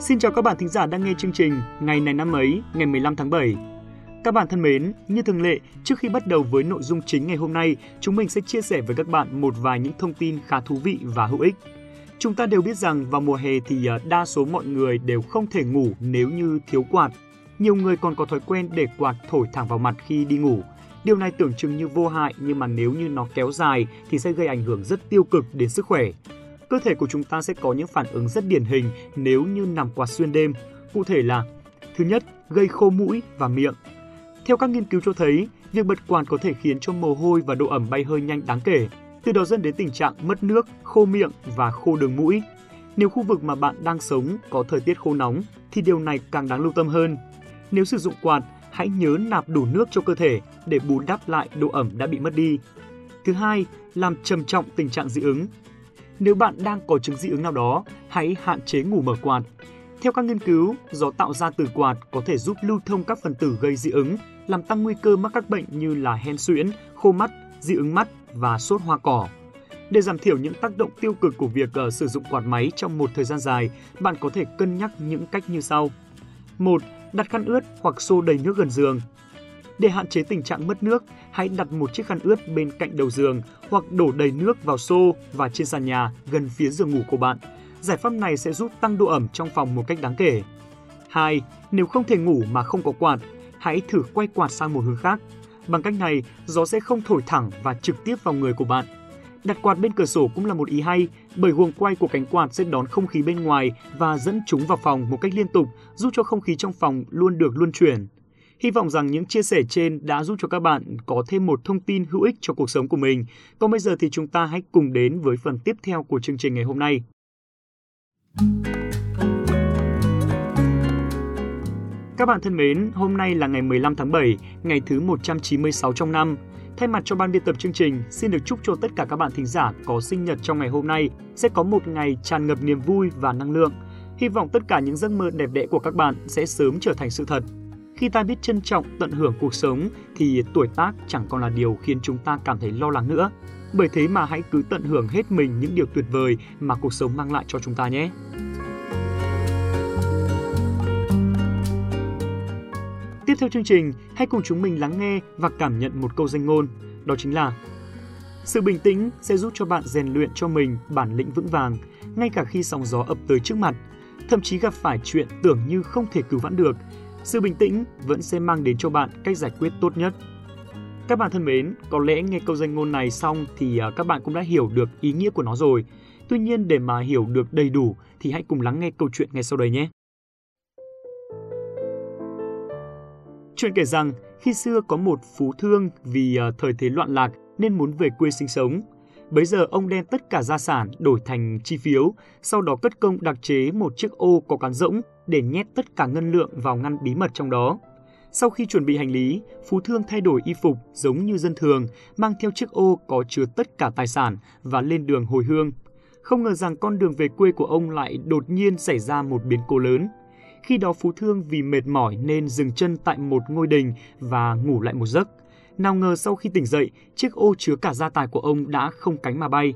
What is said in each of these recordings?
Xin chào các bạn thính giả đang nghe chương trình Ngày này năm ấy, ngày 15 tháng 7. Các bạn thân mến, như thường lệ, trước khi bắt đầu với nội dung chính ngày hôm nay, chúng mình sẽ chia sẻ với các bạn một vài những thông tin khá thú vị và hữu ích. Chúng ta đều biết rằng vào mùa hè thì à, đa số mọi người đều không thể ngủ nếu như thiếu quạt. Nhiều người còn có thói quen để quạt thổi thẳng vào mặt khi đi ngủ. Điều này tưởng chừng như vô hại nhưng mà nếu như nó kéo dài thì sẽ gây ảnh hưởng rất tiêu cực đến sức khỏe cơ thể của chúng ta sẽ có những phản ứng rất điển hình nếu như nằm quạt xuyên đêm. Cụ thể là Thứ nhất, gây khô mũi và miệng. Theo các nghiên cứu cho thấy, việc bật quạt có thể khiến cho mồ hôi và độ ẩm bay hơi nhanh đáng kể, từ đó dẫn đến tình trạng mất nước, khô miệng và khô đường mũi. Nếu khu vực mà bạn đang sống có thời tiết khô nóng thì điều này càng đáng lưu tâm hơn. Nếu sử dụng quạt, hãy nhớ nạp đủ nước cho cơ thể để bù đắp lại độ ẩm đã bị mất đi. Thứ hai, làm trầm trọng tình trạng dị ứng. Nếu bạn đang có chứng dị ứng nào đó, hãy hạn chế ngủ mở quạt. Theo các nghiên cứu, gió tạo ra từ quạt có thể giúp lưu thông các phần tử gây dị ứng, làm tăng nguy cơ mắc các bệnh như là hen suyễn, khô mắt, dị ứng mắt và sốt hoa cỏ. Để giảm thiểu những tác động tiêu cực của việc uh, sử dụng quạt máy trong một thời gian dài, bạn có thể cân nhắc những cách như sau. 1. Đặt khăn ướt hoặc xô đầy nước gần giường. Để hạn chế tình trạng mất nước, hãy đặt một chiếc khăn ướt bên cạnh đầu giường hoặc đổ đầy nước vào xô và trên sàn nhà gần phía giường ngủ của bạn. Giải pháp này sẽ giúp tăng độ ẩm trong phòng một cách đáng kể. 2. Nếu không thể ngủ mà không có quạt, hãy thử quay quạt sang một hướng khác. Bằng cách này, gió sẽ không thổi thẳng và trực tiếp vào người của bạn. Đặt quạt bên cửa sổ cũng là một ý hay, bởi guồng quay của cánh quạt sẽ đón không khí bên ngoài và dẫn chúng vào phòng một cách liên tục, giúp cho không khí trong phòng luôn được luân chuyển. Hy vọng rằng những chia sẻ trên đã giúp cho các bạn có thêm một thông tin hữu ích cho cuộc sống của mình. Còn bây giờ thì chúng ta hãy cùng đến với phần tiếp theo của chương trình ngày hôm nay. Các bạn thân mến, hôm nay là ngày 15 tháng 7, ngày thứ 196 trong năm. Thay mặt cho ban biên tập chương trình, xin được chúc cho tất cả các bạn thính giả có sinh nhật trong ngày hôm nay sẽ có một ngày tràn ngập niềm vui và năng lượng. Hy vọng tất cả những giấc mơ đẹp đẽ của các bạn sẽ sớm trở thành sự thật. Khi ta biết trân trọng, tận hưởng cuộc sống thì tuổi tác chẳng còn là điều khiến chúng ta cảm thấy lo lắng nữa. Bởi thế mà hãy cứ tận hưởng hết mình những điều tuyệt vời mà cuộc sống mang lại cho chúng ta nhé. Tiếp theo chương trình, hãy cùng chúng mình lắng nghe và cảm nhận một câu danh ngôn, đó chính là Sự bình tĩnh sẽ giúp cho bạn rèn luyện cho mình bản lĩnh vững vàng, ngay cả khi sóng gió ập tới trước mặt, thậm chí gặp phải chuyện tưởng như không thể cứu vãn được, sự bình tĩnh vẫn sẽ mang đến cho bạn cách giải quyết tốt nhất. Các bạn thân mến, có lẽ nghe câu danh ngôn này xong thì à, các bạn cũng đã hiểu được ý nghĩa của nó rồi. Tuy nhiên để mà hiểu được đầy đủ thì hãy cùng lắng nghe câu chuyện ngay sau đây nhé. Chuyện kể rằng, khi xưa có một phú thương vì à, thời thế loạn lạc nên muốn về quê sinh sống. Bấy giờ ông đem tất cả gia sản đổi thành chi phiếu, sau đó cất công đặc chế một chiếc ô có cán rỗng để nhét tất cả ngân lượng vào ngăn bí mật trong đó. Sau khi chuẩn bị hành lý, Phú Thương thay đổi y phục giống như dân thường, mang theo chiếc ô có chứa tất cả tài sản và lên đường hồi hương. Không ngờ rằng con đường về quê của ông lại đột nhiên xảy ra một biến cố lớn. Khi đó Phú Thương vì mệt mỏi nên dừng chân tại một ngôi đình và ngủ lại một giấc. Nào ngờ sau khi tỉnh dậy, chiếc ô chứa cả gia tài của ông đã không cánh mà bay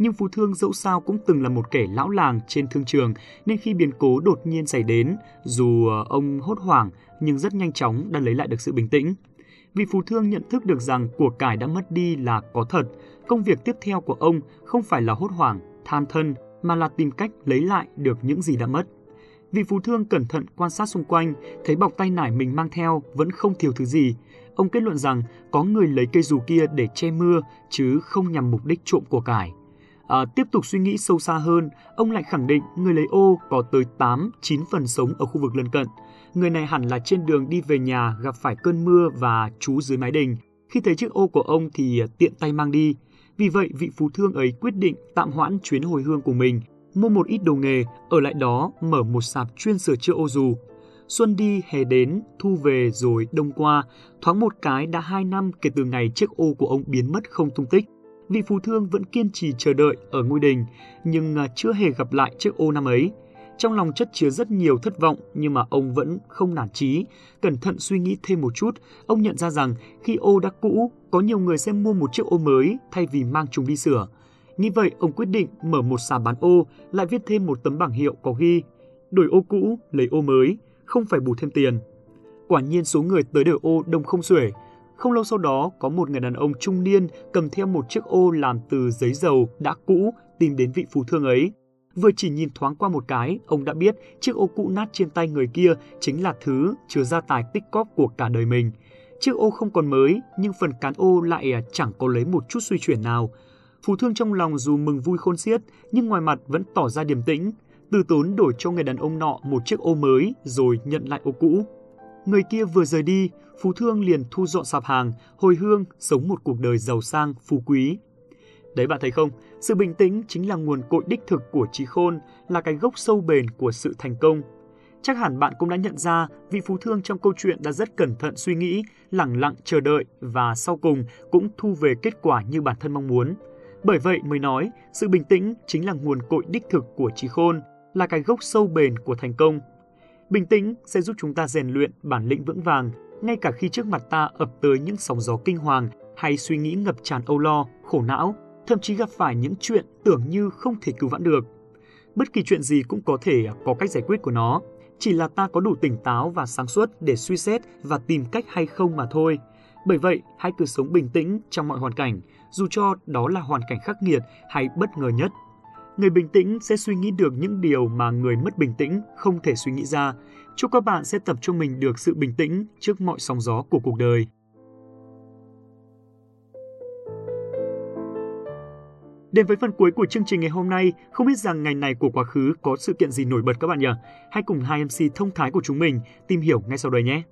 nhưng Phú Thương dẫu sao cũng từng là một kẻ lão làng trên thương trường, nên khi biến cố đột nhiên xảy đến, dù ờ, ông hốt hoảng nhưng rất nhanh chóng đã lấy lại được sự bình tĩnh. Vì Phú Thương nhận thức được rằng của cải đã mất đi là có thật, công việc tiếp theo của ông không phải là hốt hoảng, than thân, mà là tìm cách lấy lại được những gì đã mất. Vì Phú Thương cẩn thận quan sát xung quanh, thấy bọc tay nải mình mang theo vẫn không thiếu thứ gì. Ông kết luận rằng có người lấy cây dù kia để che mưa chứ không nhằm mục đích trộm của cải. À, tiếp tục suy nghĩ sâu xa hơn, ông lại khẳng định người lấy ô có tới 8, 9 phần sống ở khu vực lân cận. Người này hẳn là trên đường đi về nhà gặp phải cơn mưa và trú dưới mái đình. Khi thấy chiếc ô của ông thì à, tiện tay mang đi. Vì vậy, vị phú thương ấy quyết định tạm hoãn chuyến hồi hương của mình, mua một ít đồ nghề, ở lại đó mở một sạp chuyên sửa chữa ô dù. Xuân đi, hè đến, thu về rồi đông qua, thoáng một cái đã hai năm kể từ ngày chiếc ô của ông biến mất không tung tích vị phù thương vẫn kiên trì chờ đợi ở ngôi đình, nhưng à, chưa hề gặp lại chiếc ô năm ấy. Trong lòng chất chứa rất nhiều thất vọng nhưng mà ông vẫn không nản chí. Cẩn thận suy nghĩ thêm một chút, ông nhận ra rằng khi ô đã cũ, có nhiều người sẽ mua một chiếc ô mới thay vì mang chúng đi sửa. Nghĩ vậy, ông quyết định mở một sàn bán ô, lại viết thêm một tấm bảng hiệu có ghi đổi ô cũ lấy ô mới, không phải bù thêm tiền. Quả nhiên số người tới đổi ô đông không xuể. Không lâu sau đó, có một người đàn ông trung niên cầm theo một chiếc ô làm từ giấy dầu đã cũ tìm đến vị phú thương ấy. Vừa chỉ nhìn thoáng qua một cái, ông đã biết chiếc ô cũ nát trên tay người kia chính là thứ chứa gia tài tích cóp của cả đời mình. Chiếc ô không còn mới, nhưng phần cán ô lại à, chẳng có lấy một chút suy chuyển nào. Phú thương trong lòng dù mừng vui khôn xiết, nhưng ngoài mặt vẫn tỏ ra điềm tĩnh, từ tốn đổi cho người đàn ông nọ một chiếc ô mới rồi nhận lại ô cũ. Người kia vừa rời đi, Phú Thương liền thu dọn sạp hàng, hồi hương, sống một cuộc đời giàu sang, phú quý. Đấy bạn thấy không, sự bình tĩnh chính là nguồn cội đích thực của trí khôn, là cái gốc sâu bền của sự thành công. Chắc hẳn bạn cũng đã nhận ra vị phú thương trong câu chuyện đã rất cẩn thận suy nghĩ, lặng lặng chờ đợi và sau cùng cũng thu về kết quả như bản thân mong muốn. Bởi vậy mới nói, sự bình tĩnh chính là nguồn cội đích thực của trí khôn, là cái gốc sâu bền của thành công. Bình tĩnh sẽ giúp chúng ta rèn luyện bản lĩnh vững vàng, ngay cả khi trước mặt ta ập tới những sóng gió kinh hoàng hay suy nghĩ ngập tràn âu lo, khổ não, thậm chí gặp phải những chuyện tưởng như không thể cứu vãn được. Bất kỳ chuyện gì cũng có thể có cách giải quyết của nó, chỉ là ta có đủ tỉnh táo và sáng suốt để suy xét và tìm cách hay không mà thôi. Bởi vậy, hãy cứ sống bình tĩnh trong mọi hoàn cảnh, dù cho đó là hoàn cảnh khắc nghiệt hay bất ngờ nhất. Người bình tĩnh sẽ suy nghĩ được những điều mà người mất bình tĩnh không thể suy nghĩ ra. Chúc các bạn sẽ tập cho mình được sự bình tĩnh trước mọi sóng gió của cuộc đời. Đến với phần cuối của chương trình ngày hôm nay, không biết rằng ngày này của quá khứ có sự kiện gì nổi bật các bạn nhỉ? Hãy cùng hai MC thông thái của chúng mình tìm hiểu ngay sau đây nhé.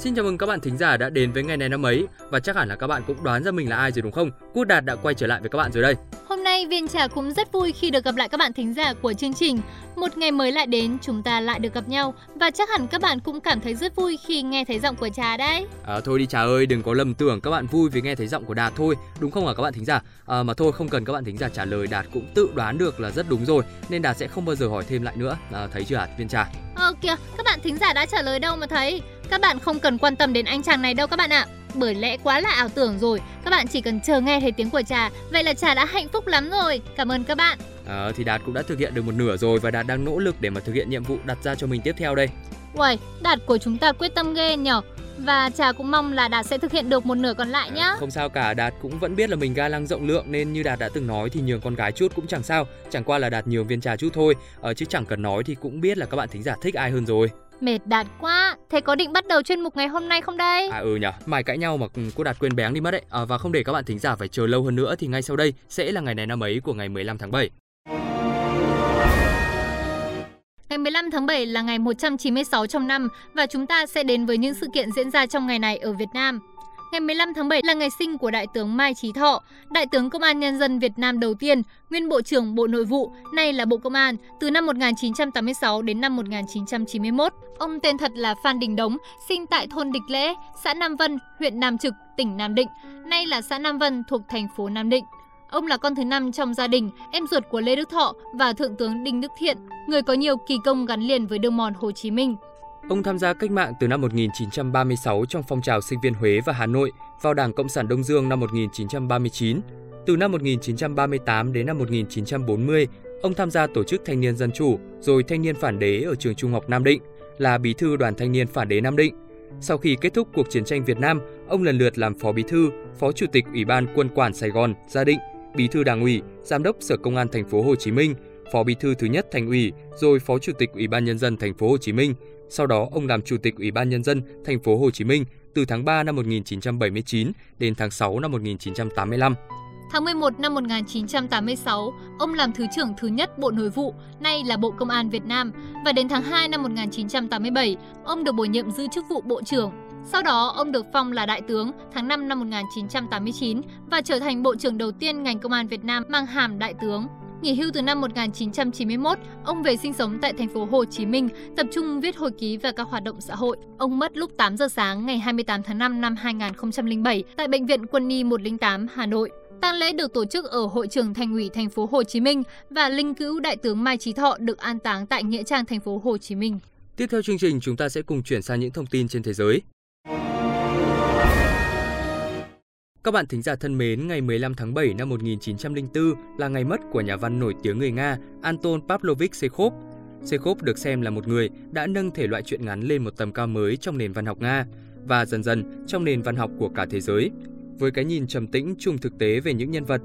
Xin chào mừng các bạn thính giả đã đến với ngày này năm ấy và chắc hẳn là các bạn cũng đoán ra mình là ai rồi đúng không? Quốc Đạt đã quay trở lại với các bạn rồi đây. Hôm nay Viên Trà cũng rất vui khi được gặp lại các bạn thính giả của chương trình. Một ngày mới lại đến, chúng ta lại được gặp nhau và chắc hẳn các bạn cũng cảm thấy rất vui khi nghe thấy giọng của Trà đấy. À, thôi đi Trà ơi, đừng có lầm tưởng các bạn vui vì nghe thấy giọng của Đạt thôi, đúng không hả các bạn thính giả? À, mà thôi không cần các bạn thính giả trả lời, Đạt cũng tự đoán được là rất đúng rồi, nên Đạt sẽ không bao giờ hỏi thêm lại nữa. À, thấy chưa hả Viên Trà? Ờ kìa, các bạn thính giả đã trả lời đâu mà thấy. Các bạn không cần quan tâm đến anh chàng này đâu các bạn ạ. Bởi lẽ quá là ảo tưởng rồi, các bạn chỉ cần chờ nghe thấy tiếng của Trà, vậy là Trà đã hạnh phúc lắm rồi. Cảm ơn các bạn. À, thì Đạt cũng đã thực hiện được một nửa rồi và Đạt đang nỗ lực để mà thực hiện nhiệm vụ đặt ra cho mình tiếp theo đây. Uầy, Đạt của chúng ta quyết tâm ghê nhở. Và Trà cũng mong là Đạt sẽ thực hiện được một nửa còn lại nhá. À, không sao cả, Đạt cũng vẫn biết là mình ga lăng rộng lượng nên như Đạt đã từng nói thì nhường con gái chút cũng chẳng sao. Chẳng qua là Đạt nhường viên trà chút thôi, à, chứ chẳng cần nói thì cũng biết là các bạn thính giả thích ai hơn rồi. Mệt Đạt quá, thế có định bắt đầu chuyên mục ngày hôm nay không đây? À ừ nhở, mày cãi nhau mà cô Đạt quên béng đi mất đấy. À, và không để các bạn thính giả phải chờ lâu hơn nữa thì ngay sau đây sẽ là ngày này năm ấy của ngày 15 tháng 7. Ngày 15 tháng 7 là ngày 196 trong năm và chúng ta sẽ đến với những sự kiện diễn ra trong ngày này ở Việt Nam. Ngày 15 tháng 7 là ngày sinh của Đại tướng Mai Chí Thọ, Đại tướng Công an Nhân dân Việt Nam đầu tiên, nguyên Bộ trưởng Bộ Nội vụ, nay là Bộ Công an, từ năm 1986 đến năm 1991. Ông tên thật là Phan Đình Đống, sinh tại thôn Địch Lễ, xã Nam Vân, huyện Nam Trực, tỉnh Nam Định, nay là xã Nam Vân thuộc thành phố Nam Định. Ông là con thứ năm trong gia đình, em ruột của Lê Đức Thọ và Thượng tướng Đinh Đức Thiện, người có nhiều kỳ công gắn liền với đường mòn Hồ Chí Minh. Ông tham gia cách mạng từ năm 1936 trong phong trào sinh viên Huế và Hà Nội, vào Đảng Cộng sản Đông Dương năm 1939. Từ năm 1938 đến năm 1940, ông tham gia tổ chức Thanh niên Dân Chủ, rồi Thanh niên Phản Đế ở trường Trung học Nam Định, là bí thư đoàn Thanh niên Phản Đế Nam Định. Sau khi kết thúc cuộc chiến tranh Việt Nam, ông lần lượt làm phó bí thư, phó chủ tịch Ủy ban Quân quản Sài Gòn, Gia Định, bí thư Đảng ủy, giám đốc Sở Công an thành phố Hồ Chí Minh, phó bí thư thứ nhất Thành ủy, rồi phó chủ tịch Ủy ban nhân dân thành phố Hồ Chí Minh, sau đó, ông làm chủ tịch Ủy ban nhân dân thành phố Hồ Chí Minh từ tháng 3 năm 1979 đến tháng 6 năm 1985. Tháng 11 năm 1986, ông làm Thứ trưởng thứ nhất Bộ Nội vụ, nay là Bộ Công an Việt Nam, và đến tháng 2 năm 1987, ông được bổ nhiệm giữ chức vụ Bộ trưởng. Sau đó, ông được phong là Đại tướng tháng 5 năm 1989 và trở thành Bộ trưởng đầu tiên ngành Công an Việt Nam mang hàm Đại tướng. Nghỉ hưu từ năm 1991, ông về sinh sống tại thành phố Hồ Chí Minh, tập trung viết hồi ký và các hoạt động xã hội. Ông mất lúc 8 giờ sáng ngày 28 tháng 5 năm 2007 tại bệnh viện Quân y 108 Hà Nội. Tang lễ được tổ chức ở hội trường thành ủy thành phố Hồ Chí Minh và linh cữu đại tướng Mai Chí Thọ được an táng tại nghĩa trang thành phố Hồ Chí Minh. Tiếp theo chương trình chúng ta sẽ cùng chuyển sang những thông tin trên thế giới. Các bạn thính giả thân mến, ngày 15 tháng 7 năm 1904 là ngày mất của nhà văn nổi tiếng người Nga Anton Pavlovich Chekhov. Chekhov được xem là một người đã nâng thể loại truyện ngắn lên một tầm cao mới trong nền văn học Nga và dần dần trong nền văn học của cả thế giới. Với cái nhìn trầm tĩnh, chung thực tế về những nhân vật,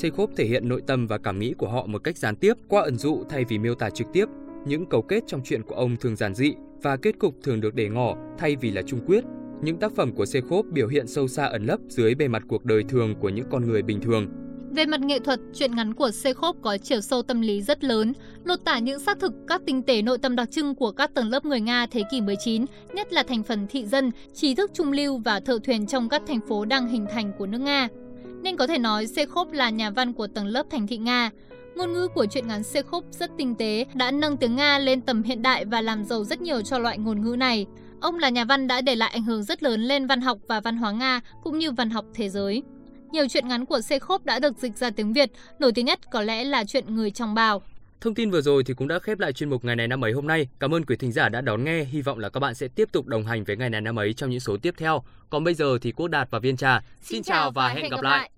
Chekhov thể hiện nội tâm và cảm nghĩ của họ một cách gián tiếp qua ẩn dụ thay vì miêu tả trực tiếp. Những cấu kết trong chuyện của ông thường giản dị và kết cục thường được để ngỏ thay vì là trung quyết. Những tác phẩm của Sekhov biểu hiện sâu xa ẩn lấp dưới bề mặt cuộc đời thường của những con người bình thường. Về mặt nghệ thuật, truyện ngắn của Sekhov có chiều sâu tâm lý rất lớn, lột tả những xác thực các tinh tế nội tâm đặc trưng của các tầng lớp người Nga thế kỷ 19, nhất là thành phần thị dân, trí thức trung lưu và thợ thuyền trong các thành phố đang hình thành của nước Nga. Nên có thể nói Sekhov là nhà văn của tầng lớp thành thị Nga. Ngôn ngữ của truyện ngắn Sekhov rất tinh tế, đã nâng tiếng Nga lên tầm hiện đại và làm giàu rất nhiều cho loại ngôn ngữ này. Ông là nhà văn đã để lại ảnh hưởng rất lớn lên văn học và văn hóa Nga cũng như văn học thế giới. Nhiều truyện ngắn của Chekhov đã được dịch ra tiếng Việt, nổi tiếng nhất có lẽ là chuyện Người trong bào. Thông tin vừa rồi thì cũng đã khép lại chuyên mục ngày này năm ấy hôm nay. Cảm ơn quý thính giả đã đón nghe. Hy vọng là các bạn sẽ tiếp tục đồng hành với ngày này năm ấy trong những số tiếp theo. Còn bây giờ thì Quốc Đạt và Viên Trà xin, xin chào và hẹn gặp lại. lại.